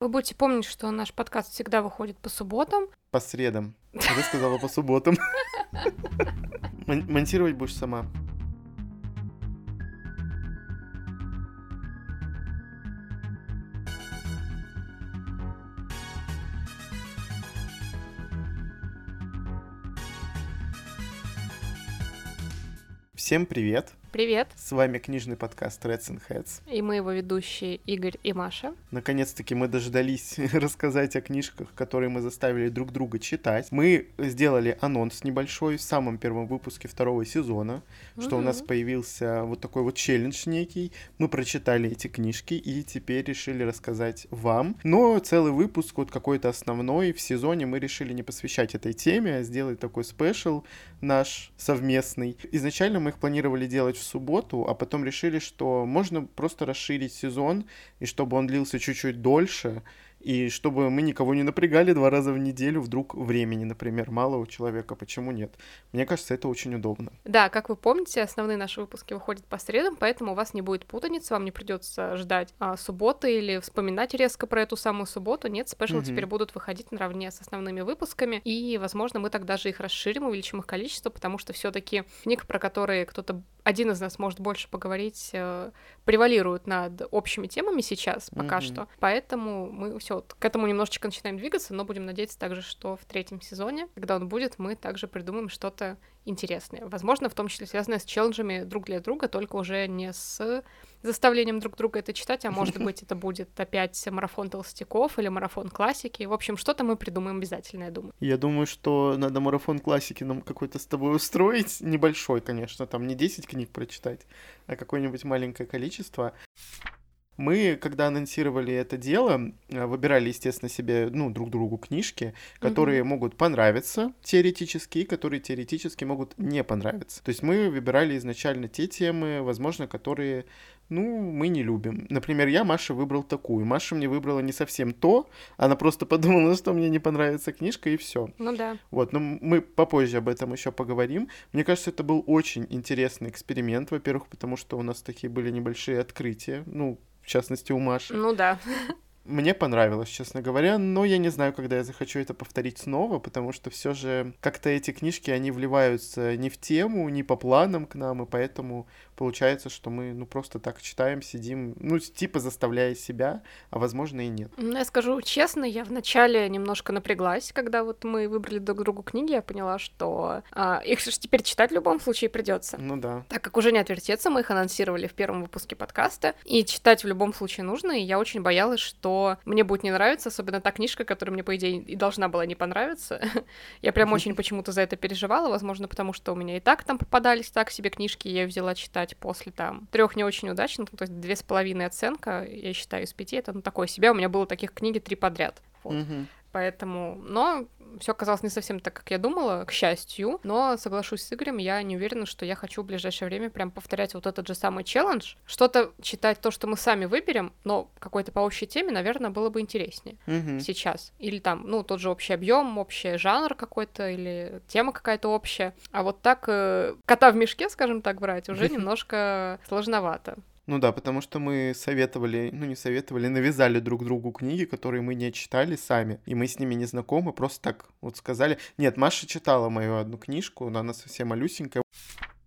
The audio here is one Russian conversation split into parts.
Вы будете помнить, что наш подкаст всегда выходит по субботам. По средам. Ты сказала по субботам. Монтировать будешь сама. Всем привет! Привет! С вами книжный подкаст Reds and Heads. И мы его ведущие Игорь и Маша. Наконец-таки мы дождались рассказать о книжках, которые мы заставили друг друга читать. Мы сделали анонс небольшой в самом первом выпуске второго сезона, mm-hmm. что у нас появился вот такой вот челлендж некий. Мы прочитали эти книжки и теперь решили рассказать вам. Но целый выпуск, вот какой-то основной в сезоне мы решили не посвящать этой теме, а сделать такой спешл наш совместный. Изначально мы их планировали делать в субботу, а потом решили, что можно просто расширить сезон, и чтобы он длился чуть-чуть дольше, и чтобы мы никого не напрягали два раза в неделю, вдруг времени, например, мало у человека, почему нет? Мне кажется, это очень удобно. Да, как вы помните, основные наши выпуски выходят по средам, поэтому у вас не будет путаницы, вам не придется ждать а, субботы или вспоминать резко про эту самую субботу. Нет, спешл угу. теперь будут выходить наравне с основными выпусками, и, возможно, мы тогда же их расширим, увеличим их количество, потому что все таки книг, про которые кто-то один из нас может больше поговорить, э, превалируют над общими темами сейчас пока mm-hmm. что. Поэтому мы все вот к этому немножечко начинаем двигаться, но будем надеяться также, что в третьем сезоне, когда он будет, мы также придумаем что-то интересное. Возможно, в том числе связанное с челленджами друг для друга, только уже не с заставлением друг друга это читать, а может быть, это будет опять марафон толстяков или марафон классики. В общем, что-то мы придумаем обязательно, я думаю. Я думаю, что надо марафон классики нам какой-то с тобой устроить. Небольшой, конечно, там не 10 книг прочитать, а какое-нибудь маленькое количество. Мы, когда анонсировали это дело, э, выбирали, естественно, себе, ну, друг другу книжки, которые mm-hmm. могут понравиться теоретически, и которые теоретически могут не понравиться. То есть мы выбирали изначально те темы, возможно, которые ну, мы не любим. Например, я Маше выбрал такую. Маша мне выбрала не совсем то, она просто подумала, что мне не понравится книжка, и все. Ну да. Вот, но мы попозже об этом еще поговорим. Мне кажется, это был очень интересный эксперимент, во-первых, потому что у нас такие были небольшие открытия, ну, частности, у Маши. Ну да. Мне понравилось, честно говоря, но я не знаю, когда я захочу это повторить снова, потому что все же как-то эти книжки, они вливаются не в тему, не по планам к нам, и поэтому получается, что мы, ну, просто так читаем, сидим, ну, типа заставляя себя, а возможно и нет. Ну, я скажу честно, я вначале немножко напряглась, когда вот мы выбрали друг другу книги, я поняла, что а, их же теперь читать в любом случае придется. Ну да. Так как уже не отвертеться, мы их анонсировали в первом выпуске подкаста, и читать в любом случае нужно, и я очень боялась, что мне будет не нравиться, особенно та книжка, которая мне, по идее, и должна была не понравиться. я прям очень почему-то за это переживала, возможно, потому что у меня и так там попадались так себе книжки, я ее взяла читать читать после там трех не очень удачных, ну, то есть две с половиной оценка, я считаю, из пяти, это ну такое себе, у меня было таких книги три подряд. Вот. Mm-hmm. Поэтому, но все оказалось не совсем так, как я думала, к счастью. Но соглашусь с Игорем, я не уверена, что я хочу в ближайшее время прям повторять вот этот же самый челлендж. Что-то читать то, что мы сами выберем, но какой-то по общей теме, наверное, было бы интереснее mm-hmm. сейчас. Или там, ну, тот же общий объем, общий жанр какой-то, или тема какая-то общая. А вот так э, кота в мешке, скажем так, брать уже немножко сложновато. Ну да, потому что мы советовали, ну не советовали, навязали друг другу книги, которые мы не читали сами, и мы с ними не знакомы, просто так вот сказали. Нет, Маша читала мою одну книжку, но она совсем малюсенькая.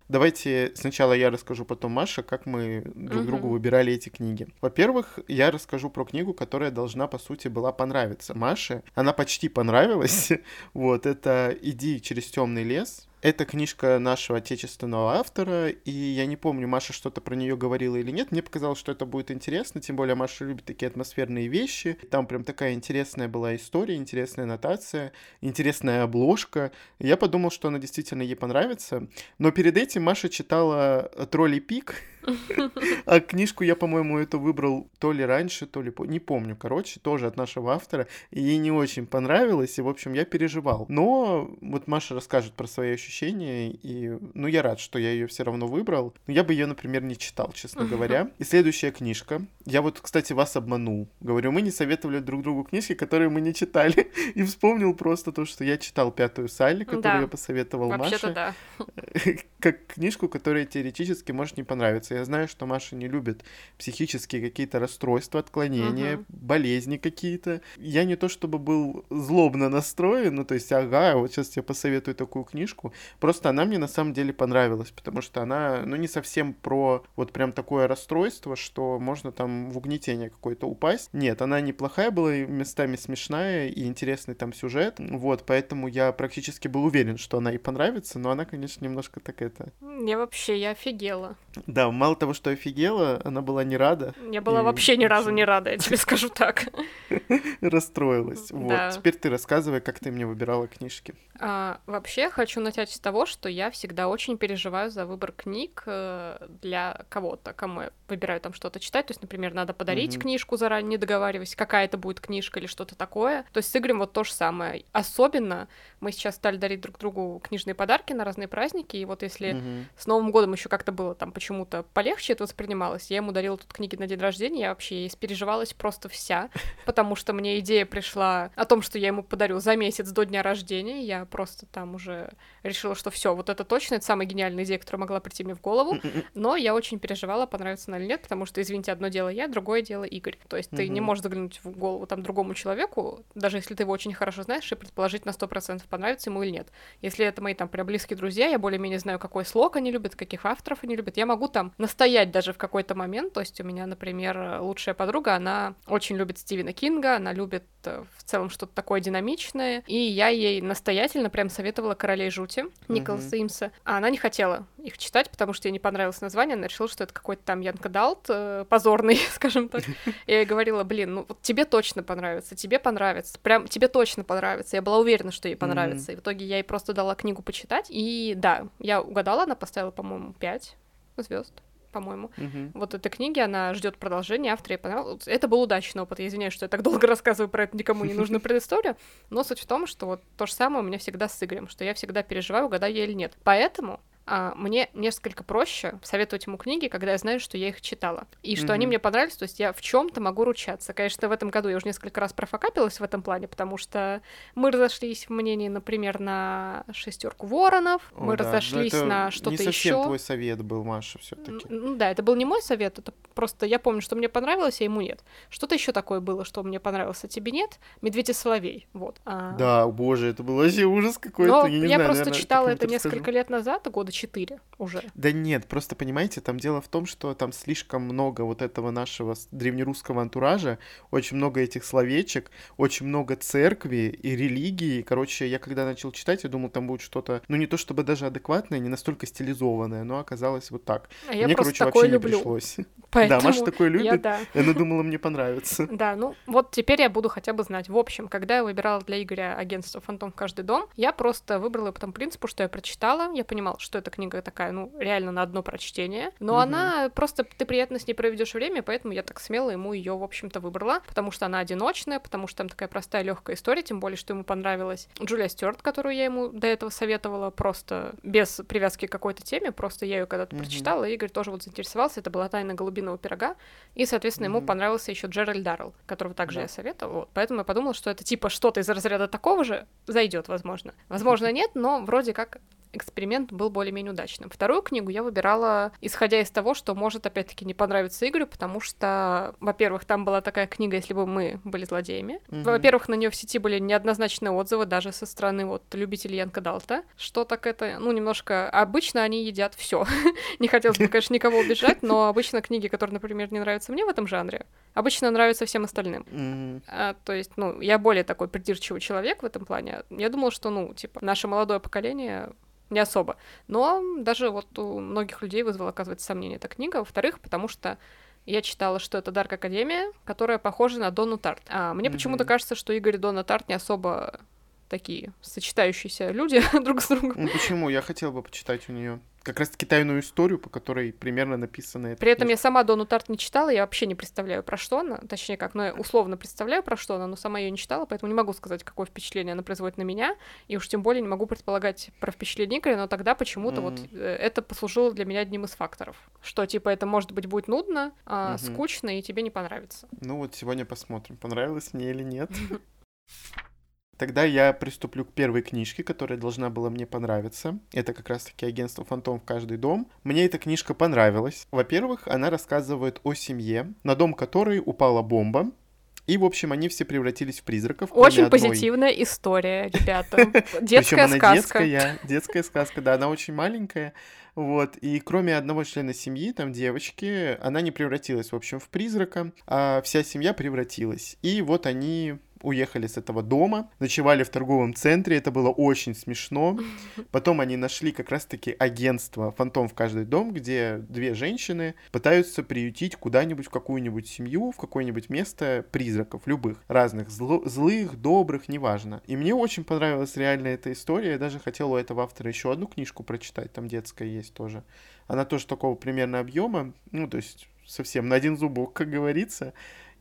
Давайте сначала я расскажу, потом Маша, как мы друг другу выбирали эти книги. Во-первых, я расскажу про книгу, которая должна, по сути, была понравиться Маше. Она почти понравилась. вот, это «Иди через темный лес». Это книжка нашего отечественного автора, и я не помню, Маша что-то про нее говорила или нет. Мне показалось, что это будет интересно, тем более Маша любит такие атмосферные вещи. Там прям такая интересная была история, интересная нотация, интересная обложка. Я подумал, что она действительно ей понравится. Но перед этим Маша читала «Тролли пик», а книжку я, по-моему, эту выбрал то ли раньше, то ли... Не помню, короче, тоже от нашего автора. И ей не очень понравилось, и, в общем, я переживал. Но вот Маша расскажет про свои ощущения, и, ну, я рад, что я ее все равно выбрал. Но я бы ее, например, не читал, честно говоря. И следующая книжка. Я вот, кстати, вас обманул. Говорю, мы не советовали друг другу книжки, которые мы не читали. И вспомнил просто то, что я читал «Пятую Салли», которую да. я посоветовал Маше. да. Как книжку, которая теоретически может не понравиться Я знаю, что Маша не любит психические какие-то расстройства, отклонения, угу. болезни какие-то. Я не то чтобы был злобно настроен, ну то есть, ага, вот сейчас я посоветую такую книжку. Просто она мне на самом деле понравилась, потому что она, ну не совсем про вот прям такое расстройство, что можно там в угнетение какое-то упасть. Нет, она неплохая была, местами смешная и интересный там сюжет. Вот, поэтому я практически был уверен, что она и понравится, но она, конечно, немножко так это... Я вообще, я офигела. Да, мало того, что офигела, она была не рада. Я была и... вообще ни разу не рада, я тебе скажу так. Расстроилась. Вот, теперь ты рассказывай, как ты мне выбирала книжки. А, вообще, хочу начать с того, что я всегда очень переживаю за выбор книг э, для кого-то, кому я выбираю там что-то читать. То есть, например, надо подарить книжку заранее, не договариваясь, какая это будет книжка или что-то такое. То есть с Игорем вот то же самое. Особенно мы сейчас стали дарить друг другу книжные подарки на разные праздники, и вот если с Новым годом еще как-то было там почему-то полегче это воспринималось, я ему дарила тут книги на день рождения, я вообще испереживалась просто вся, потому что мне идея пришла о том, что я ему подарю за месяц до дня рождения, я просто там уже решила, что все, вот это точно, это самая гениальная идея, которая могла прийти мне в голову, но я очень переживала, понравится она или нет, потому что, извините, одно дело я, другое дело Игорь. То есть ты не можешь заглянуть в голову там другому человеку, даже если ты его очень хорошо знаешь, и предположить на 100% понравится ему или нет. Если это мои там прям близкие друзья, я более-менее знаю, какой слог они любят, каких авторов они любят, я могу там настоять даже в какой-то момент, то есть у меня, например, лучшая подруга, она очень любит Стивена Кинга, она любит э, в целом что-то такое динамичное, и я ей настоятельно прям советовала «Королей жути» Николаса mm-hmm. Имса, а она не хотела их читать, потому что ей не понравилось название, она решила, что это какой-то там Янка Далт э, позорный, скажем так. Я ей говорила, блин, ну вот тебе точно понравится, тебе понравится, прям тебе точно понравится. Я была уверена, что ей понравится. Mm-hmm. И в итоге я ей просто дала книгу почитать, и да, я угадала, она поставила, по-моему, 5 звезд по-моему. Uh-huh. Вот этой книги, она ждет продолжения, автор ей понравилось. Это был удачный опыт. Я извиняюсь, что я так долго рассказываю про это никому не нужную предысторию, но суть в том, что вот то же самое у меня всегда с Игорем, что я всегда переживаю, угадаю я или нет. Поэтому мне несколько проще советовать ему книги, когда я знаю, что я их читала. И что mm-hmm. они мне понравились, то есть я в чем-то могу ручаться. Конечно, в этом году я уже несколько раз профокапилась в этом плане, потому что мы разошлись в мнении, например, на шестерку воронов, О, мы да. разошлись на что-то еще. Не совсем еще. твой совет был, Маша, все-таки. Ну да, это был не мой совет, это просто я помню, что мне понравилось, а ему нет. Что-то еще такое было, что мне понравилось, а тебе нет. Медведь и соловей, вот. А... Да, боже, это был вообще ужас какой-то. Но я, я знаю, просто наверное, читала это несколько расскажу. лет назад, года четыре уже. Да нет, просто понимаете, там дело в том, что там слишком много вот этого нашего древнерусского антуража, очень много этих словечек, очень много церкви и религии. Короче, я когда начал читать, я думал, там будет что-то, ну не то чтобы даже адекватное, не настолько стилизованное, но оказалось вот так. А я Мне, короче, вообще люблю. не пришлось. Поэтому да, Маша такое любит. Я, да. Она думала, мне понравится. Да, ну вот теперь я буду хотя бы знать. В общем, когда я выбирала для Игоря агентство «Фантом в каждый дом», я просто выбрала по тому принципу, что я прочитала, я понимала, что эта книга такая, ну, реально на одно прочтение, но угу. она просто, ты приятно с ней проведешь время, поэтому я так смело ему ее, в общем-то, выбрала, потому что она одиночная, потому что там такая простая, легкая история, тем более, что ему понравилась Джулия Стюарт, которую я ему до этого советовала, просто без привязки к какой-то теме, просто я ее когда-то угу. прочитала, и Игорь тоже вот заинтересовался, это была «Тайна голубиного пирога», и, соответственно, ему понравился еще Джеральд Даррелл, которого также да. я советовала, вот, поэтому я подумала, что это типа что-то из разряда такого же зайдет, возможно. Возможно, нет, но вроде как эксперимент был более-менее удачным. Вторую книгу я выбирала, исходя из того, что может, опять-таки, не понравиться Игорю, потому что, во-первых, там была такая книга, если бы мы были злодеями. Mm-hmm. Во-первых, на нее в сети были неоднозначные отзывы, даже со стороны вот любителей Янка Далта, что так это, ну, немножко... Обычно они едят все. не хотелось бы, конечно, никого убежать, но обычно книги, которые, например, не нравятся мне в этом жанре, обычно нравятся всем остальным. Mm-hmm. А, то есть, ну, я более такой придирчивый человек в этом плане. Я думала, что, ну, типа, наше молодое поколение не особо. Но даже вот у многих людей вызвала, оказывается, сомнение эта книга. Во-вторых, потому что я читала, что это Дарк Академия, которая похожа на Дону Тарт. А мне mm-hmm. почему-то кажется, что Игорь Дона Тарт не особо такие сочетающиеся люди друг с другом. Ну почему? Я хотела бы почитать у нее как раз-таки тайную историю, по которой примерно написано это. При этом я сама Дону Тарт не читала, я вообще не представляю, про что она. Точнее, как, ну, я условно представляю, про что она, но сама ее не читала, поэтому не могу сказать, какое впечатление она производит на меня. И уж тем более не могу предполагать про впечатление Игоря, но тогда почему-то mm-hmm. вот э, это послужило для меня одним из факторов. Что, типа, это, может быть, будет нудно, а, mm-hmm. скучно, и тебе не понравится. Ну вот сегодня посмотрим, понравилось мне или нет. тогда я приступлю к первой книжке, которая должна была мне понравиться. Это как раз-таки агентство «Фантом в каждый дом». Мне эта книжка понравилась. Во-первых, она рассказывает о семье, на дом которой упала бомба, и, в общем, они все превратились в призраков. Очень одной. позитивная история, ребята. Детская сказка. детская, детская сказка, да, она очень маленькая. Вот, и кроме одного члена семьи, там девочки, она не превратилась, в общем, в призрака, а вся семья превратилась. И вот они уехали с этого дома, ночевали в торговом центре, это было очень смешно. Потом они нашли как раз-таки агентство «Фантом в каждый дом», где две женщины пытаются приютить куда-нибудь в какую-нибудь семью, в какое-нибудь место призраков, любых, разных, зло- злых, добрых, неважно. И мне очень понравилась реально эта история, я даже хотел у этого автора еще одну книжку прочитать, там детская есть тоже. Она тоже такого примерно объема, ну, то есть совсем на один зубок, как говорится.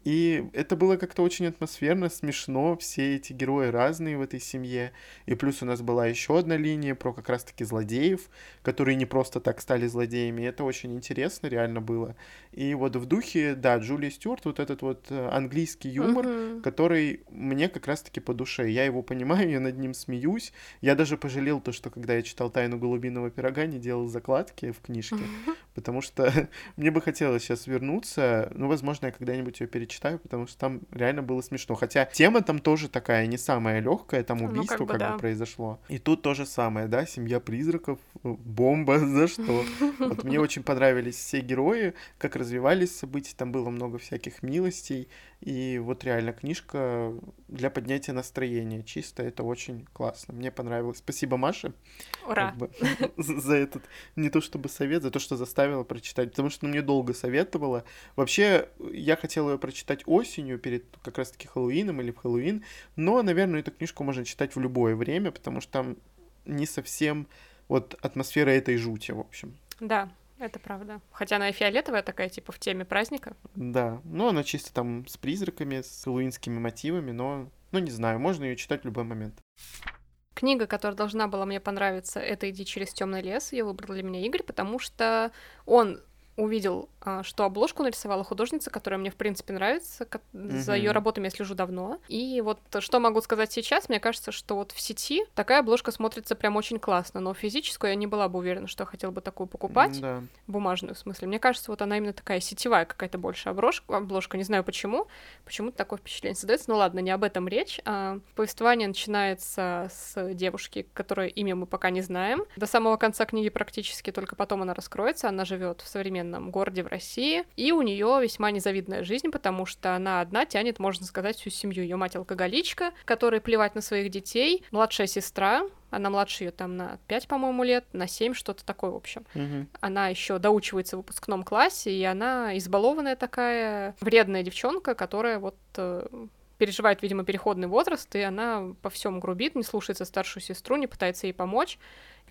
И это было как-то очень атмосферно, смешно, все эти герои разные в этой семье. И плюс у нас была еще одна линия про как раз-таки злодеев, которые не просто так стали злодеями. Это очень интересно реально было. И вот в духе, да, Джулия Стюарт, вот этот вот э, английский юмор, uh-huh. который мне как раз-таки по душе. Я его понимаю, я над ним смеюсь. Я даже пожалел то, что когда я читал «Тайну голубиного пирога», не делал закладки в книжке, uh-huh. потому что мне бы хотелось сейчас вернуться. Ну, возможно, я когда-нибудь ее перечитаю читаю, потому что там реально было смешно. Хотя тема там тоже такая не самая легкая, там убийство ну, как, бы, как да. бы произошло. И тут то же самое, да, семья призраков, бомба, за что? Вот мне очень понравились все герои, как развивались события, там было много всяких милостей, и вот реально книжка для поднятия настроения. Чисто это очень классно. Мне понравилось. Спасибо, Маше. Ура! Как бы, за этот, не то чтобы совет, за то, что заставила прочитать. Потому что ну, мне долго советовала. Вообще, я хотел ее прочитать осенью, перед как раз-таки Хэллоуином или в Хэллоуин. Но, наверное, эту книжку можно читать в любое время, потому что там не совсем вот атмосфера этой жути, в общем. Да, это правда. Хотя она и фиолетовая такая, типа, в теме праздника. Да. Ну, она чисто там с призраками, с хэллоуинскими мотивами, но, ну, не знаю, можно ее читать в любой момент. Книга, которая должна была мне понравиться, это «Иди через темный лес». Ее выбрал для меня Игорь, потому что он увидел, а, что обложку нарисовала художница, которая мне, в принципе, нравится. За ее работами я слежу давно. И вот что могу сказать сейчас, мне кажется, что вот в сети такая обложка смотрится прям очень классно, но физическую я не была бы уверена, что хотела бы такую покупать. Да. Бумажную, в смысле. Мне кажется, вот она именно такая сетевая какая-то больше обложка, обложка. Не знаю почему. Почему-то такое впечатление создается. Ну ладно, не об этом речь. А, повествование начинается с девушки, которое имя мы пока не знаем. До самого конца книги практически только потом она раскроется. Она живет в современном современном городе в России, и у нее весьма незавидная жизнь, потому что она одна тянет, можно сказать, всю семью. Ее мать алкоголичка, которой плевать на своих детей, младшая сестра, она младше ее там на 5, по-моему, лет, на 7, что-то такое, в общем. Угу. Она еще доучивается в выпускном классе, и она избалованная такая, вредная девчонка, которая вот э, переживает, видимо, переходный возраст, и она по всем грубит, не слушается старшую сестру, не пытается ей помочь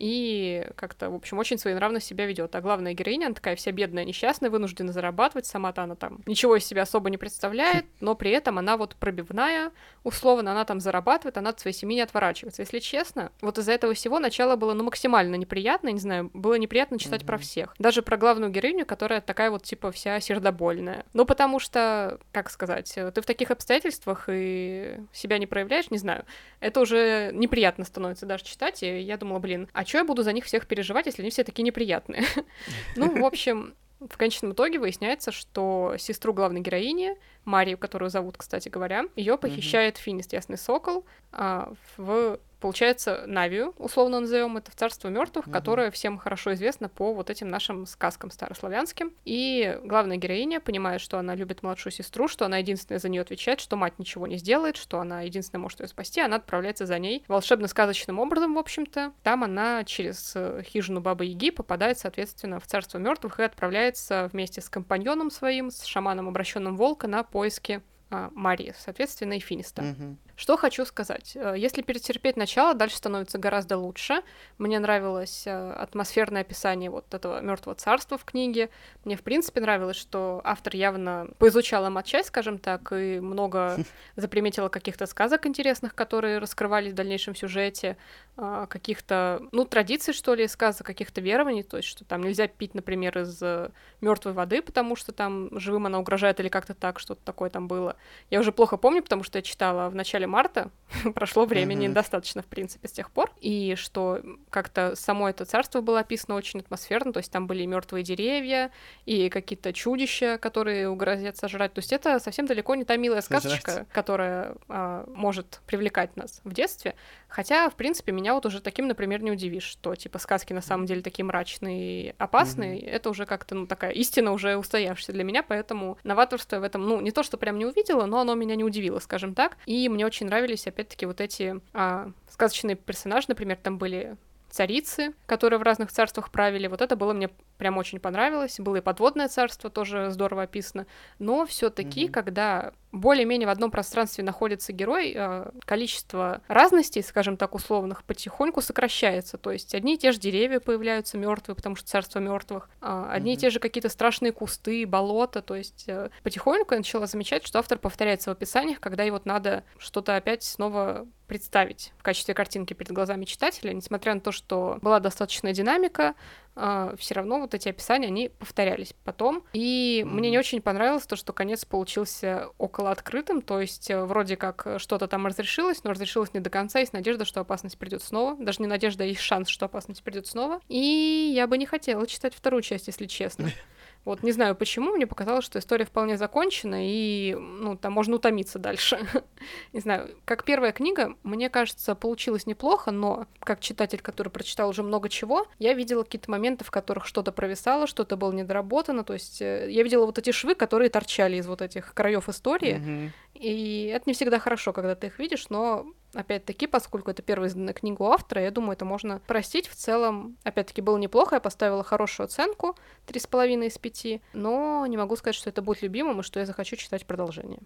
и как-то, в общем, очень своенравно себя ведет. А главная героиня, она такая вся бедная, несчастная, вынуждена зарабатывать, сама-то она там ничего из себя особо не представляет, но при этом она вот пробивная, условно, она там зарабатывает, она от своей семьи не отворачивается. Если честно, вот из-за этого всего начало было, ну, максимально неприятно, не знаю, было неприятно читать mm-hmm. про всех. Даже про главную героиню, которая такая вот, типа, вся сердобольная. Ну, потому что, как сказать, ты в таких обстоятельствах и себя не проявляешь, не знаю, это уже неприятно становится даже читать, и я думала, блин, а что я буду за них всех переживать, если они все такие неприятные? Ну, в общем, в конечном итоге выясняется, что сестру главной героини, Марию, которую зовут, кстати говоря, ее похищает Финист Ясный Сокол а, в получается, Навию, условно назовем это, в царство мертвых, угу. которое всем хорошо известно по вот этим нашим сказкам старославянским. И главная героиня понимает, что она любит младшую сестру, что она единственная за нее отвечает, что мать ничего не сделает, что она единственная может ее спасти, она отправляется за ней волшебно-сказочным образом, в общем-то. Там она через э, хижину Бабы Яги попадает, соответственно, в царство мертвых и отправляется вместе с компаньоном своим, с шаманом, обращенным волка, на поиски а, Марии, соответственно, и Финиста. Угу. Что хочу сказать. Э, если перетерпеть начало, дальше становится гораздо лучше. Мне нравилось э, атмосферное описание вот этого мертвого царства в книге. Мне, в принципе, нравилось, что автор явно поизучала матчасть, скажем так, и много заприметила каких-то сказок интересных, которые раскрывались в дальнейшем сюжете, а, каких-то, ну, традиций, что ли, сказок, каких-то верований, то есть, что там нельзя пить, например, из э, мертвой воды, потому что там живым она угрожает или как-то так, что-то такое там было. Я уже плохо помню, потому что я читала в начале марта, прошло времени mm-hmm. достаточно, в принципе, с тех пор, и что как-то само это царство было описано очень атмосферно, то есть там были мертвые деревья и какие-то чудища, которые угрозят сожрать. То есть это совсем далеко не та милая сказочка, Сожрать. которая а, может привлекать нас в детстве. Хотя, в принципе, меня вот уже таким, например, не удивишь, что типа сказки на самом деле такие мрачные и опасные. Mm-hmm. Это уже как-то, ну, такая истина уже устоявшаяся для меня, поэтому новаторство в этом, ну, не то, что прям не увидела, но оно меня не удивило, скажем так. И мне очень нравились, опять опять-таки, вот эти а, сказочные персонажи, например, там были царицы, которые в разных царствах правили. Вот это было мне прям очень понравилось. Было и подводное царство, тоже здорово описано. Но все-таки, mm-hmm. когда более-менее в одном пространстве находится герой, э, количество разностей, скажем так, условных, потихоньку сокращается. То есть одни и те же деревья появляются мертвые, потому что царство мертвых, а одни mm-hmm. и те же какие-то страшные кусты, болота. То есть э, потихоньку я начала замечать, что автор повторяется в описаниях, когда и вот надо что-то опять снова представить в качестве картинки перед глазами читателя, несмотря на то, что была достаточная динамика, э, все равно вот эти описания, они повторялись потом. И мне не очень понравилось то, что конец получился около открытым, то есть э, вроде как что-то там разрешилось, но разрешилось не до конца, есть надежда, что опасность придет снова. Даже не надежда, а есть шанс, что опасность придет снова. И я бы не хотела читать вторую часть, если честно. Вот не знаю почему, мне показалось, что история вполне закончена, и, ну, там можно утомиться дальше. не знаю, как первая книга, мне кажется, получилось неплохо, но как читатель, который прочитал уже много чего, я видела какие-то моменты, в которых что-то провисало, что-то было недоработано, то есть э, я видела вот эти швы, которые торчали из вот этих краев истории, mm-hmm. и это не всегда хорошо, когда ты их видишь, но Опять-таки, поскольку это первая изданная книга у автора, я думаю, это можно простить. В целом, опять-таки, было неплохо, я поставила хорошую оценку, 3,5 из 5, но не могу сказать, что это будет любимым и что я захочу читать продолжение.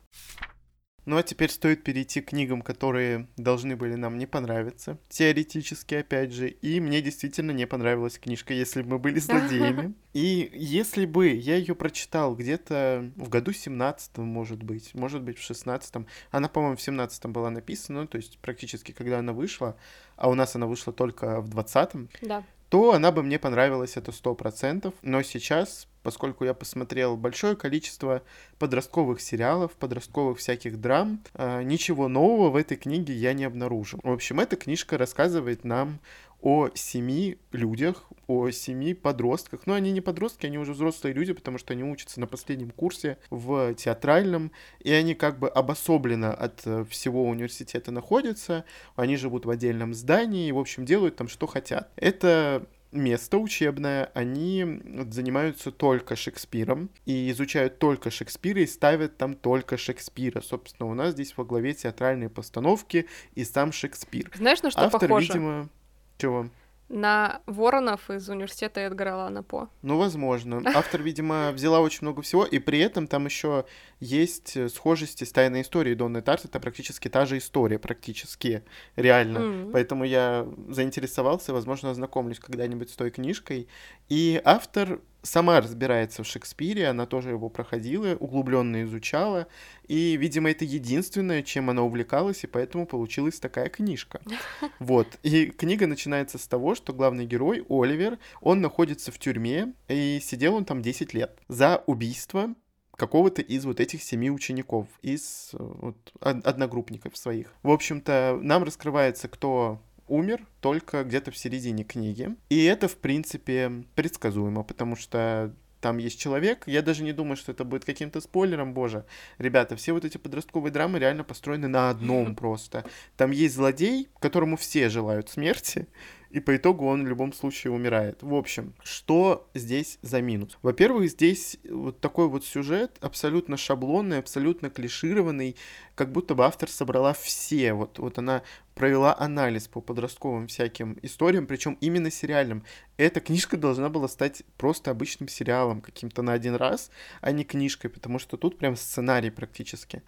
Ну а теперь стоит перейти к книгам, которые должны были нам не понравиться. Теоретически, опять же. И мне действительно не понравилась книжка, если бы мы были злодеями. И если бы я ее прочитал где-то в году 17 может быть, может быть, в 16 Она, по-моему, в 17 была написана, то есть практически когда она вышла, а у нас она вышла только в 20-м. Да то она бы мне понравилась, это сто процентов. Но сейчас, поскольку я посмотрел большое количество подростковых сериалов, подростковых всяких драм, э, ничего нового в этой книге я не обнаружил. В общем, эта книжка рассказывает нам о семи людях, о семи подростках. Но они не подростки, они уже взрослые люди, потому что они учатся на последнем курсе в театральном, и они как бы обособленно от э, всего университета находятся, они живут в отдельном здании и, в общем, делают там, что хотят. Это место учебное, они занимаются только Шекспиром и изучают только Шекспира и ставят там только Шекспира. Собственно, у нас здесь во главе театральные постановки и сам Шекспир. Знаешь, на что Автор, похоже? видимо, чего? На Воронов из университета Эдгара Алана По. Ну, возможно. Автор, видимо, взяла очень много всего, и при этом там еще есть э, схожести с тайной историей Донны Тарт. Это практически та же история, практически, реально. Mm-hmm. Поэтому я заинтересовался, возможно, ознакомлюсь когда-нибудь с той книжкой. И автор сама разбирается в Шекспире, она тоже его проходила, углубленно изучала, и, видимо, это единственное, чем она увлекалась, и поэтому получилась такая книжка. Вот. И книга начинается с того, что главный герой, Оливер, он находится в тюрьме, и сидел он там 10 лет за убийство какого-то из вот этих семи учеников, из вот, одногруппников своих. В общем-то, нам раскрывается, кто умер только где-то в середине книги. И это, в принципе, предсказуемо, потому что там есть человек. Я даже не думаю, что это будет каким-то спойлером, боже. Ребята, все вот эти подростковые драмы реально построены на одном просто. Там есть злодей, которому все желают смерти, и по итогу он в любом случае умирает. В общем, что здесь за минус? Во-первых, здесь вот такой вот сюжет абсолютно шаблонный, абсолютно клишированный, как будто бы автор собрала все, вот, вот она провела анализ по подростковым всяким историям, причем именно сериальным. Эта книжка должна была стать просто обычным сериалом, каким-то на один раз, а не книжкой, потому что тут прям сценарий практически.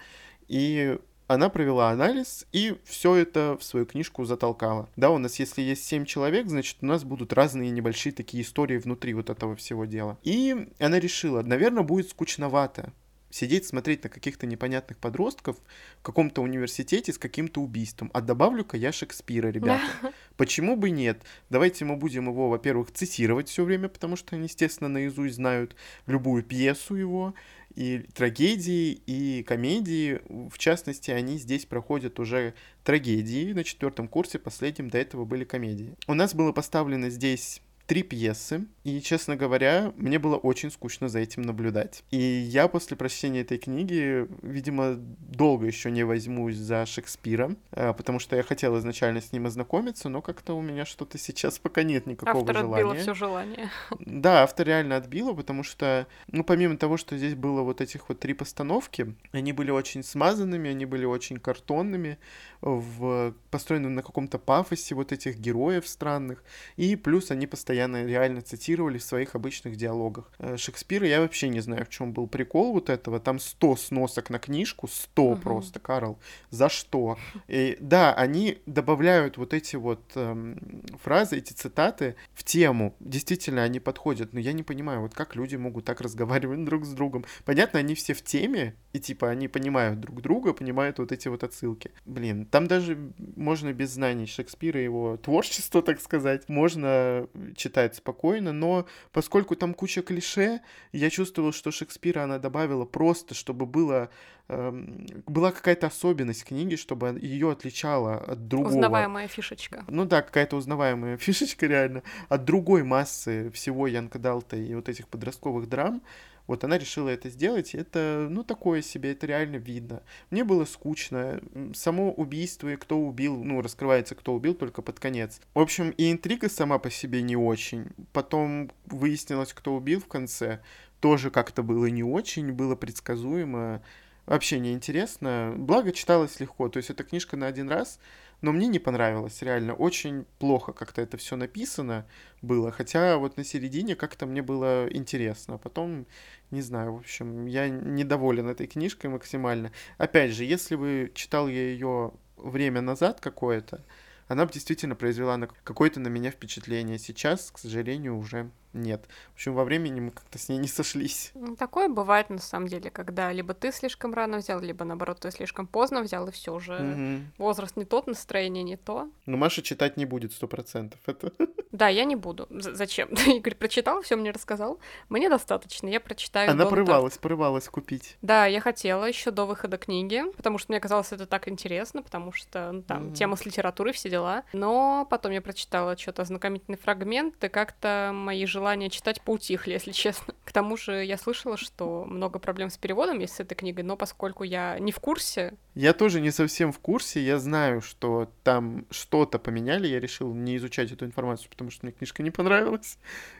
И она провела анализ и все это в свою книжку затолкала. Да, у нас, если есть 7 человек, значит, у нас будут разные небольшие такие истории внутри вот этого всего дела. И она решила, наверное, будет скучновато сидеть, смотреть на каких-то непонятных подростков в каком-то университете с каким-то убийством. А добавлю-ка я Шекспира, ребята. Почему бы нет? Давайте мы будем его, во-первых, цитировать все время, потому что они, естественно, наизусть знают любую пьесу его и трагедии, и комедии. В частности, они здесь проходят уже трагедии. На четвертом курсе последнем до этого были комедии. У нас было поставлено здесь три пьесы, и, честно говоря, мне было очень скучно за этим наблюдать. И я после прочтения этой книги, видимо, долго еще не возьмусь за Шекспира, э, потому что я хотел изначально с ним ознакомиться, но как-то у меня что-то сейчас пока нет никакого автор желания. Автор все желание. Да, автор реально отбила, потому что, ну, помимо того, что здесь было вот этих вот три постановки, они были очень смазанными, они были очень картонными, в, построены на каком-то пафосе вот этих героев странных, и плюс они постоянно реально цитировали в своих обычных диалогах. Э, Шекспира я вообще не знаю, в чем был прикол вот этого, там 100 сносок на книжку, 100 угу. просто, Карл, за что? И, да, они добавляют вот эти вот эм, фразы, эти цитаты в тему, действительно они подходят, но я не понимаю, вот как люди могут так разговаривать друг с другом. Понятно, они все в теме, и типа они понимают друг друга, понимают вот эти вот отсылки. Блин, там даже можно без знаний Шекспира, его творчества, так сказать, можно читать спокойно, но поскольку там куча клише, я чувствовал, что Шекспира она добавила просто, чтобы было эм, была какая-то особенность книги, чтобы ее отличала от другого. Узнаваемая фишечка. Ну да, какая-то узнаваемая фишечка реально от другой массы всего Янка Далта и вот этих подростковых драм. Вот она решила это сделать, это, ну, такое себе, это реально видно. Мне было скучно. Само убийство и кто убил, ну, раскрывается, кто убил только под конец. В общем, и интрига сама по себе не очень. Потом выяснилось, кто убил в конце. Тоже как-то было не очень, было предсказуемо. Вообще неинтересно. Благо читалось легко. То есть эта книжка на один раз но мне не понравилось, реально. Очень плохо как-то это все написано было. Хотя вот на середине как-то мне было интересно. А потом, не знаю, в общем, я недоволен этой книжкой максимально. Опять же, если бы читал я ее время назад какое-то, она бы действительно произвела на какое-то на меня впечатление. Сейчас, к сожалению, уже нет. В общем, во времени мы как-то с ней не сошлись. Такое бывает на самом деле, когда либо ты слишком рано взял, либо наоборот ты слишком поздно взял, и все уже угу. возраст не тот, настроение не то. Но Маша читать не будет сто процентов. Это. Да, я не буду. З- зачем? Игорь прочитал, все мне рассказал. Мне достаточно. Я прочитаю. Она порывалась, порывалась купить. Да, я хотела еще до выхода книги, потому что мне казалось это так интересно, потому что ну, там угу. тема с литературой, все дела. Но потом я прочитала что-то ознакомительный фрагмент, и как-то мои желания желание читать поутихли, если честно. К тому же я слышала, что много проблем с переводом есть с этой книгой, но поскольку я не в курсе... Я тоже не совсем в курсе, я знаю, что там что-то поменяли, я решил не изучать эту информацию, потому что мне книжка не понравилась.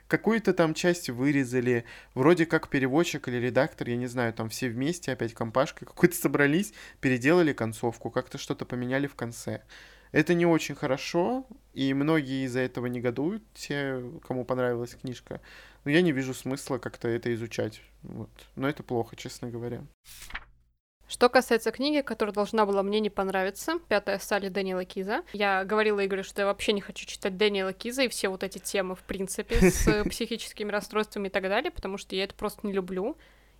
Какую-то там часть вырезали, вроде как переводчик или редактор, я не знаю, там все вместе опять компашкой какой-то собрались, переделали концовку, как-то что-то поменяли в конце. Это не очень хорошо, и многие из-за этого негодуют, те, кому понравилась книжка. Но я не вижу смысла как-то это изучать. Вот. Но это плохо, честно говоря. Что касается книги, которая должна была мне не понравиться, «Пятая Салли» Дэниела Киза, я говорила Игорю, что я вообще не хочу читать Дэниела Киза и все вот эти темы, в принципе, с психическими расстройствами и так далее, потому что я это просто не люблю,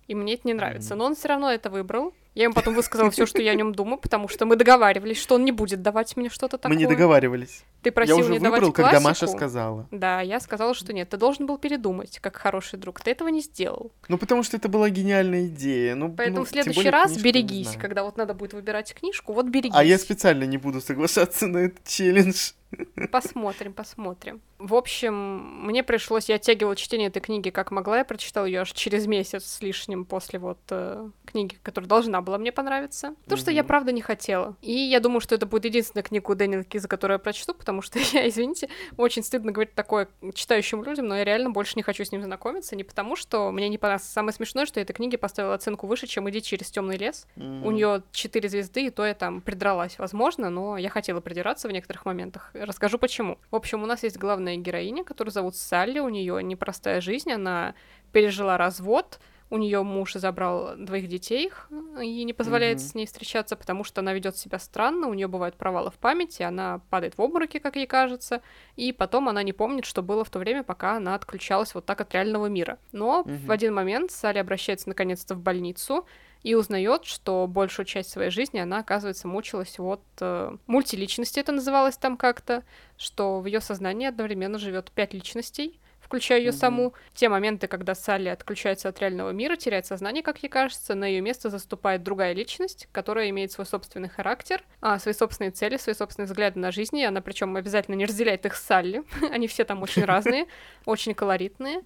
и мне это не нравится. Но он все равно это выбрал, я ему потом высказала все, что я о нем думаю, потому что мы договаривались, что он не будет давать мне что-то такое. Мы не договаривались. Ты просил я уже мне выбрал, давать когда классику. Маша сказала. Да, я сказала, что нет. Ты должен был передумать, как хороший друг. Ты этого не сделал. Ну, потому что это была гениальная идея. Ну, Поэтому ну, в следующий раз берегись, когда вот надо будет выбирать книжку, вот берегись. А я специально не буду соглашаться на этот челлендж. Посмотрим, посмотрим. В общем, мне пришлось, я оттягивала чтение этой книги как могла, я прочитала ее аж через месяц с лишним после вот э, книги, которая должна была мне понравиться. То, mm-hmm. что я правда не хотела. И я думаю, что это будет единственная книга у Дэниела Киза, которую я прочту, потому что я, извините, очень стыдно говорить такое читающим людям, но я реально больше не хочу с ним знакомиться, не потому что мне не понравилось. Самое смешное, что я этой книге поставила оценку выше, чем «Иди через темный лес». Mm-hmm. У нее четыре звезды, и то я там придралась, возможно, но я хотела придираться в некоторых моментах. Расскажу почему. В общем, у нас есть главная героиня, которую зовут Салли, у нее непростая жизнь, она пережила развод, у нее муж забрал двоих детей и не позволяет mm-hmm. с ней встречаться, потому что она ведет себя странно, у нее бывают провалы в памяти, она падает в обмороки, как ей кажется, и потом она не помнит, что было в то время, пока она отключалась вот так от реального мира. Но mm-hmm. в один момент Салли обращается наконец-то в больницу, и узнает, что большую часть своей жизни она, оказывается, мучилась от э, мультиличности, это называлось там как-то, что в ее сознании одновременно живет пять личностей, включая ее mm-hmm. саму. Те моменты, когда Салли отключается от реального мира, теряет сознание, как ей кажется, на ее место заступает другая личность, которая имеет свой собственный характер, а, свои собственные цели, свои собственные взгляды на жизнь, и она причем обязательно не разделяет их с Салли. Они все там очень разные, очень колоритные.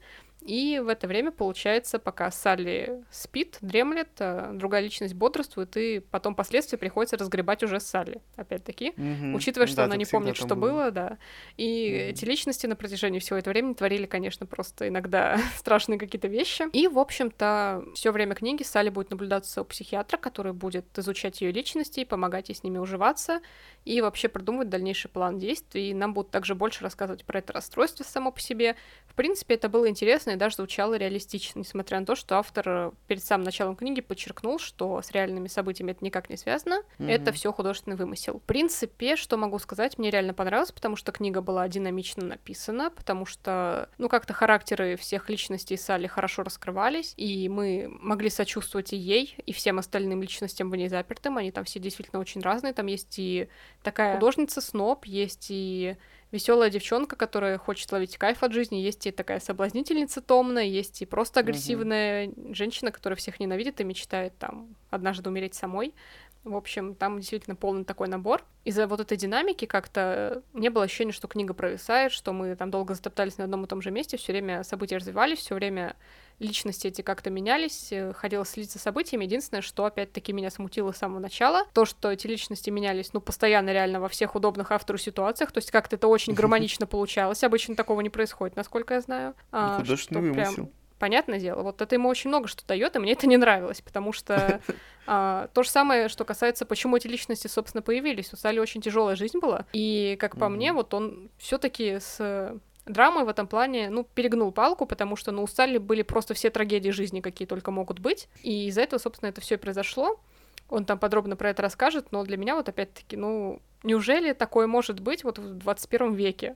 И в это время, получается, пока Салли спит, дремлет, а другая личность бодрствует, и потом последствия приходится разгребать уже с Салли, опять-таки, mm-hmm. учитывая, что да, она не помнит, что было. было, да. И mm-hmm. эти личности на протяжении всего этого времени творили, конечно, просто иногда страшные какие-то вещи. И, в общем-то, все время книги Салли будет наблюдаться у психиатра, который будет изучать ее личности и помогать ей с ними уживаться, и вообще продумывать дальнейший план действий. И нам будут также больше рассказывать про это расстройство само по себе. В принципе, это было интересно и даже звучало реалистично, несмотря на то, что автор э, перед самым началом книги подчеркнул, что с реальными событиями это никак не связано. Mm-hmm. Это все художественный вымысел. В принципе, что могу сказать, мне реально понравилось, потому что книга была динамично написана, потому что, ну, как-то характеры всех личностей Салли хорошо раскрывались, и мы могли сочувствовать и ей, и всем остальным личностям в ней запертым. Они там все действительно очень разные. Там есть и такая художница Сноб, есть и веселая девчонка, которая хочет ловить кайф от жизни, есть и такая соблазнительница томная, есть и просто агрессивная mm-hmm. женщина, которая всех ненавидит и мечтает там однажды умереть самой. В общем, там действительно полный такой набор. Из-за вот этой динамики как-то не было ощущения, что книга провисает, что мы там долго затоптались на одном и том же месте, все время события развивались, все время личности эти как-то менялись, э, ходила следить за событиями. Единственное, что опять-таки меня смутило с самого начала, то, что эти личности менялись, ну, постоянно реально во всех удобных автору ситуациях, то есть как-то это очень гармонично получалось. Обычно такого не происходит, насколько я знаю. А, Художественный вымысел. Понятное дело, вот это ему очень много что дает, и мне это не нравилось, потому что а, то же самое, что касается, почему эти личности, собственно, появились. У Салли очень тяжелая жизнь была, и, как по mm-hmm. мне, вот он все-таки с драмой в этом плане, ну, перегнул палку, потому что, ну, у Салли были просто все трагедии жизни, какие только могут быть, и из-за этого, собственно, это все и произошло. Он там подробно про это расскажет, но для меня вот опять-таки, ну, неужели такое может быть вот в 21 веке,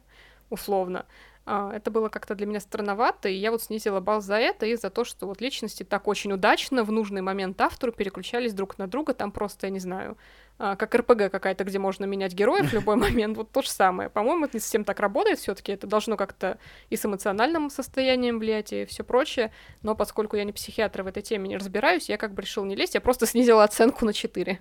условно? А, это было как-то для меня странновато, и я вот снизила балл за это и за то, что вот личности так очень удачно в нужный момент автору переключались друг на друга, там просто, я не знаю, как РПГ какая-то, где можно менять героев в любой момент, вот то же самое. По-моему, это не совсем так работает все таки это должно как-то и с эмоциональным состоянием влиять, и все прочее, но поскольку я не психиатр в этой теме не разбираюсь, я как бы решил не лезть, я просто снизила оценку на 4.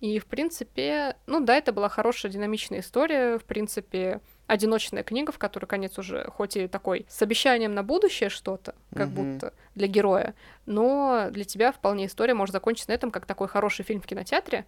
И, в принципе, ну да, это была хорошая динамичная история, в принципе, одиночная книга, в которой конец уже хоть и такой с обещанием на будущее что-то, как угу. будто для героя, но для тебя вполне история может закончиться на этом, как такой хороший фильм в кинотеатре,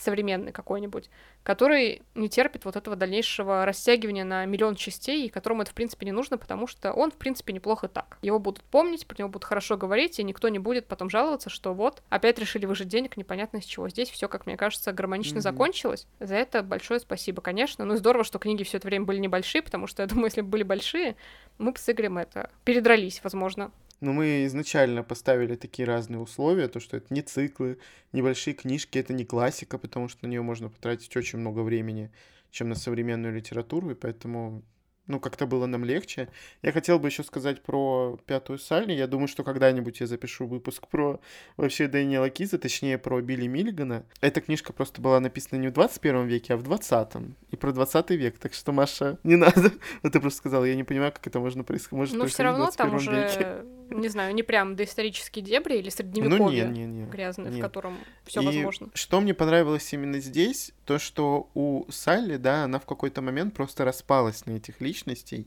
современный какой-нибудь, который не терпит вот этого дальнейшего растягивания на миллион частей, и которому это, в принципе, не нужно, потому что он, в принципе, неплохо так. Его будут помнить, про него будут хорошо говорить, и никто не будет потом жаловаться, что вот, опять решили выжить денег, непонятно из чего. Здесь все, как мне кажется, гармонично mm-hmm. закончилось. За это большое спасибо, конечно. Ну, здорово, что книги все это время были небольшие, потому что, я думаю, если бы были большие, мы бы с Игорем это передрались, возможно. Но мы изначально поставили такие разные условия, то, что это не циклы, небольшие книжки, это не классика, потому что на нее можно потратить очень много времени, чем на современную литературу, и поэтому ну, как-то было нам легче. Я хотел бы еще сказать про пятую сальню. Я думаю, что когда-нибудь я запишу выпуск про вообще Дэниела Киза, точнее, про Билли Миллигана. Эта книжка просто была написана не в 21 веке, а в 20-м. И про 20 век. Так что, Маша, не надо. Вот ты просто сказала, я не понимаю, как это можно происходить. Может Но все равно там уже, веке. Не знаю, не прям доисторические дебри или средневековье ну, не, не, не, грязное, в котором все возможно. Что мне понравилось именно здесь, то, что у Салли, да, она в какой-то момент просто распалась на этих личностей,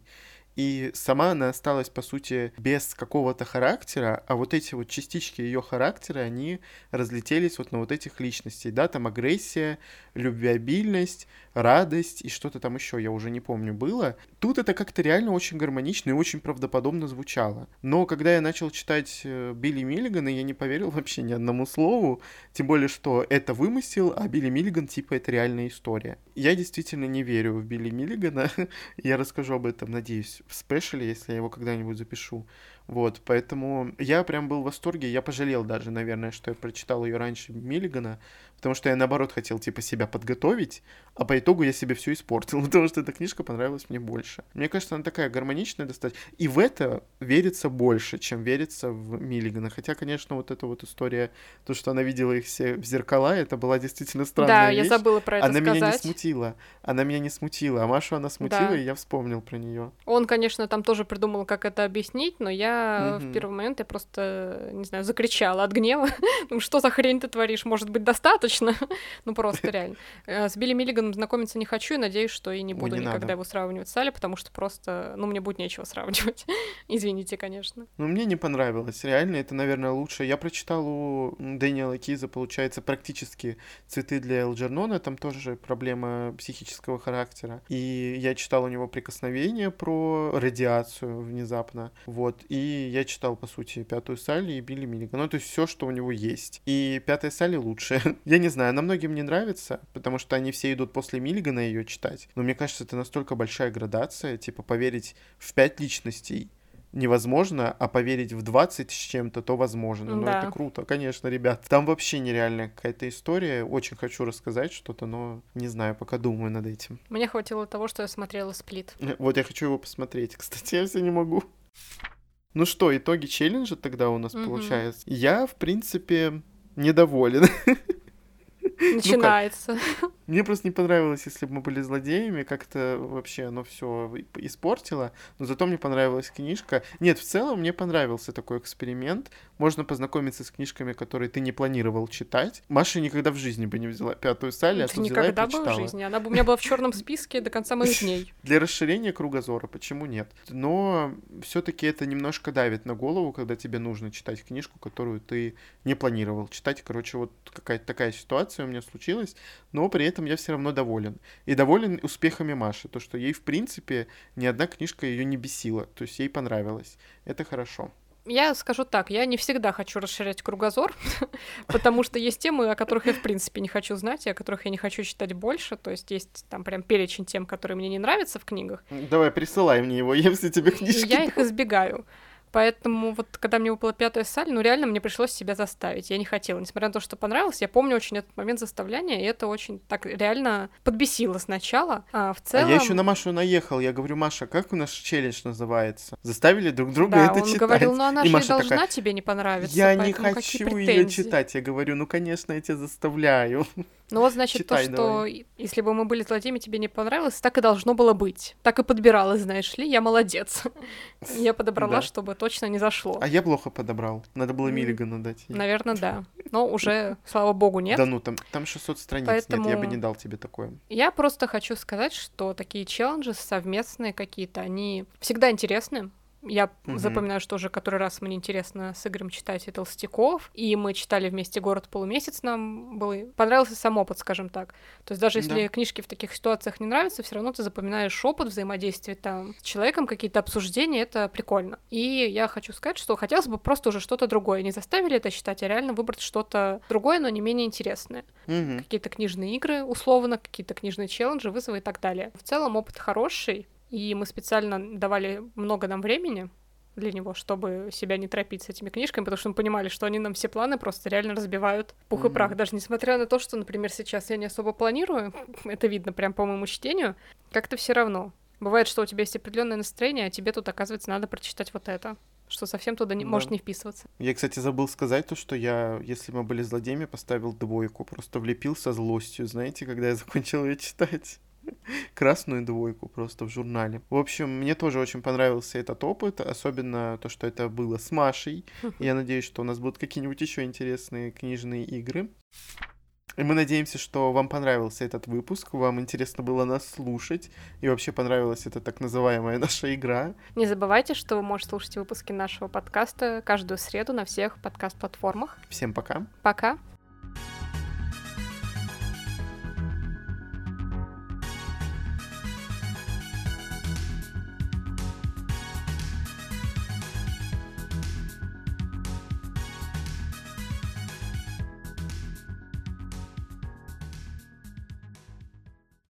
и сама она осталась, по сути, без какого-то характера, а вот эти вот частички ее характера, они разлетелись вот на вот этих личностей, да, там агрессия, любвеобильность, радость и что-то там еще, я уже не помню, было. Тут это как-то реально очень гармонично и очень правдоподобно звучало. Но когда я начал читать э, Билли Миллигана, я не поверил вообще ни одному слову, тем более, что это вымысел, а Билли Миллиган, типа, это реальная история. Я действительно не верю в Билли Миллигана, я расскажу об этом, надеюсь, в спешле, если я его когда-нибудь запишу. Вот, поэтому я прям был в восторге, я пожалел даже, наверное, что я прочитал ее раньше Миллигана, потому что я, наоборот, хотел, типа, себя подготовить, а по итогу я себе все испортил, потому что эта книжка понравилась мне больше. Мне кажется, она такая гармоничная достаточно, и в это верится больше, чем верится в Миллигана, хотя, конечно, вот эта вот история, то, что она видела их все в зеркала, это была действительно странная Да, вещь. я забыла про это она сказать. меня не смутила, она меня не смутила, а Машу она смутила, Да. и я вспомнил про нее. Он, конечно, там тоже придумал, как это объяснить, но я Мгм. в первый момент я просто, не знаю, закричала от гнева. Ну, что за хрень ты творишь? Может быть, достаточно? Ну, просто реально. Э, С Билли Миллиганом знакомиться не хочу и надеюсь, что и не Ой, буду не никогда надо. его сравнивать с Али, потому что просто, ну, мне будет нечего сравнивать. Извините, конечно. Ну, мне не понравилось. Реально, это, наверное, лучше. Я прочитал у Дэниела Киза, получается, практически «Цветы для Элджернона». Там тоже проблема психического характера. И я читал у него «Прикосновение» про радиацию внезапно. Вот. И я читал, по сути, «Пятую Салли» и Билли Миллиган. Ну, то есть все, что у него есть. И «Пятая Салли» лучше. я не знаю, она многим не нравится, потому что они все идут после Миллигана ее читать. Но мне кажется, это настолько большая градация, типа поверить в пять личностей невозможно, а поверить в 20 с чем-то, то возможно. Ну, Да. это круто, конечно, ребят. Там вообще нереальная какая-то история. Очень хочу рассказать что-то, но не знаю, пока думаю над этим. Мне хватило того, что я смотрела «Сплит». Вот я хочу его посмотреть. Кстати, я все не могу. Ну что, итоги челленджа тогда у нас Мгм. получается. Я, в принципе, недоволен. Ну Начинается. Мне просто не понравилось, если бы мы были злодеями, как-то вообще оно все испортило. Но зато мне понравилась книжка. Нет, в целом мне понравился такой эксперимент. Можно познакомиться с книжками, которые ты не планировал читать. Маша никогда в жизни бы не взяла пятую Салли, а тут взяла и никогда бы в прочитала. жизни. Она бы у меня была в черном списке до конца моих дней. Для расширения кругозора, почему нет? Но все-таки это немножко давит на голову, когда тебе нужно читать книжку, которую ты не планировал читать. Короче, вот какая-то такая ситуация у меня случилась, но при этом я все равно доволен. И доволен успехами Маши, то, что ей, в принципе, ни одна книжка ее не бесила, то есть ей понравилось. Это хорошо. Я скажу так, я не всегда хочу расширять кругозор, потому что есть темы, о которых я в принципе не хочу знать, и о которых я не хочу читать больше. То есть есть там прям перечень тем, которые мне не нравятся в книгах, Давай, присылай мне его, все тебе книжки. я их избегаю. Поэтому вот когда мне выпала пятая саль, ну реально мне пришлось себя заставить. Я не хотела, несмотря на то, что понравилось, я помню очень этот момент заставляния, и это очень так реально подбесило сначала. А в А целом... я еще на Машу наехал. Я говорю, Маша, как у нас челлендж называется? Заставили друг друга да, это он читать. говорил, ну она И же Маша должна такая, тебе не понравиться. Я не хочу ее претензии?» читать. Я говорю, ну, конечно, я тебя заставляю. Ну вот, значит, Читай то, что если бы мы были злодеями, тебе не понравилось, так и должно было быть. Так и подбиралась, знаешь ли, я молодец. Я подобрала, Да. чтобы точно не зашло. А я плохо подобрал. Надо было М. Миллигану дать. Наверное, да. Но уже, слава богу, нет. Да ну, там, там 600 страниц нет, я бы Поэтому- не дал тебе такое. Я просто хочу сказать, что такие челленджи совместные какие-то, они всегда интересны. Я Мгм. запоминаю, что уже который раз мне интересно с Игорем читать и Толстяков, и мы читали вместе «Город полумесяц», нам был... Понравился сам опыт, скажем так. То есть даже если Да. книжки в таких ситуациях не нравятся, все равно ты запоминаешь опыт взаимодействия там с человеком, какие-то обсуждения, это прикольно. И я хочу сказать, что хотелось бы просто уже что-то другое. Не заставили это читать, а реально выбрать что-то другое, но не менее интересное Мгм. какие-то книжные игры, условно, какие-то книжные челленджи, вызовы и так далее. В целом опыт хороший, и мы специально давали много нам времени для него, чтобы себя не торопить с этими книжками, потому что мы понимали, что они нам все планы просто реально разбивают пух и прах. Даже несмотря на то, что, например, сейчас я не особо планирую, это видно прям по моему чтению, как-то все равно. Бывает, что у тебя есть определенное настроение, а тебе тут, оказывается, надо прочитать вот это, что совсем туда не, Да. может не вписываться. Я, кстати, забыл сказать то, что я, если мы были злодеями, поставил двойку. Просто влепил со злостью, знаете, когда я закончил ее читать. Красную двойку просто в журнале. В общем, мне тоже очень понравился этот опыт, особенно то, что это было с Машей. Я надеюсь, что у нас будут какие-нибудь еще интересные книжные игры. И мы надеемся, что вам понравился этот выпуск, вам интересно было нас слушать, и вообще понравилась эта так называемая наша игра. Не забывайте, что вы можете слушать выпуски нашего подкаста каждую среду на всех подкаст-платформах. Всем пока! Пока!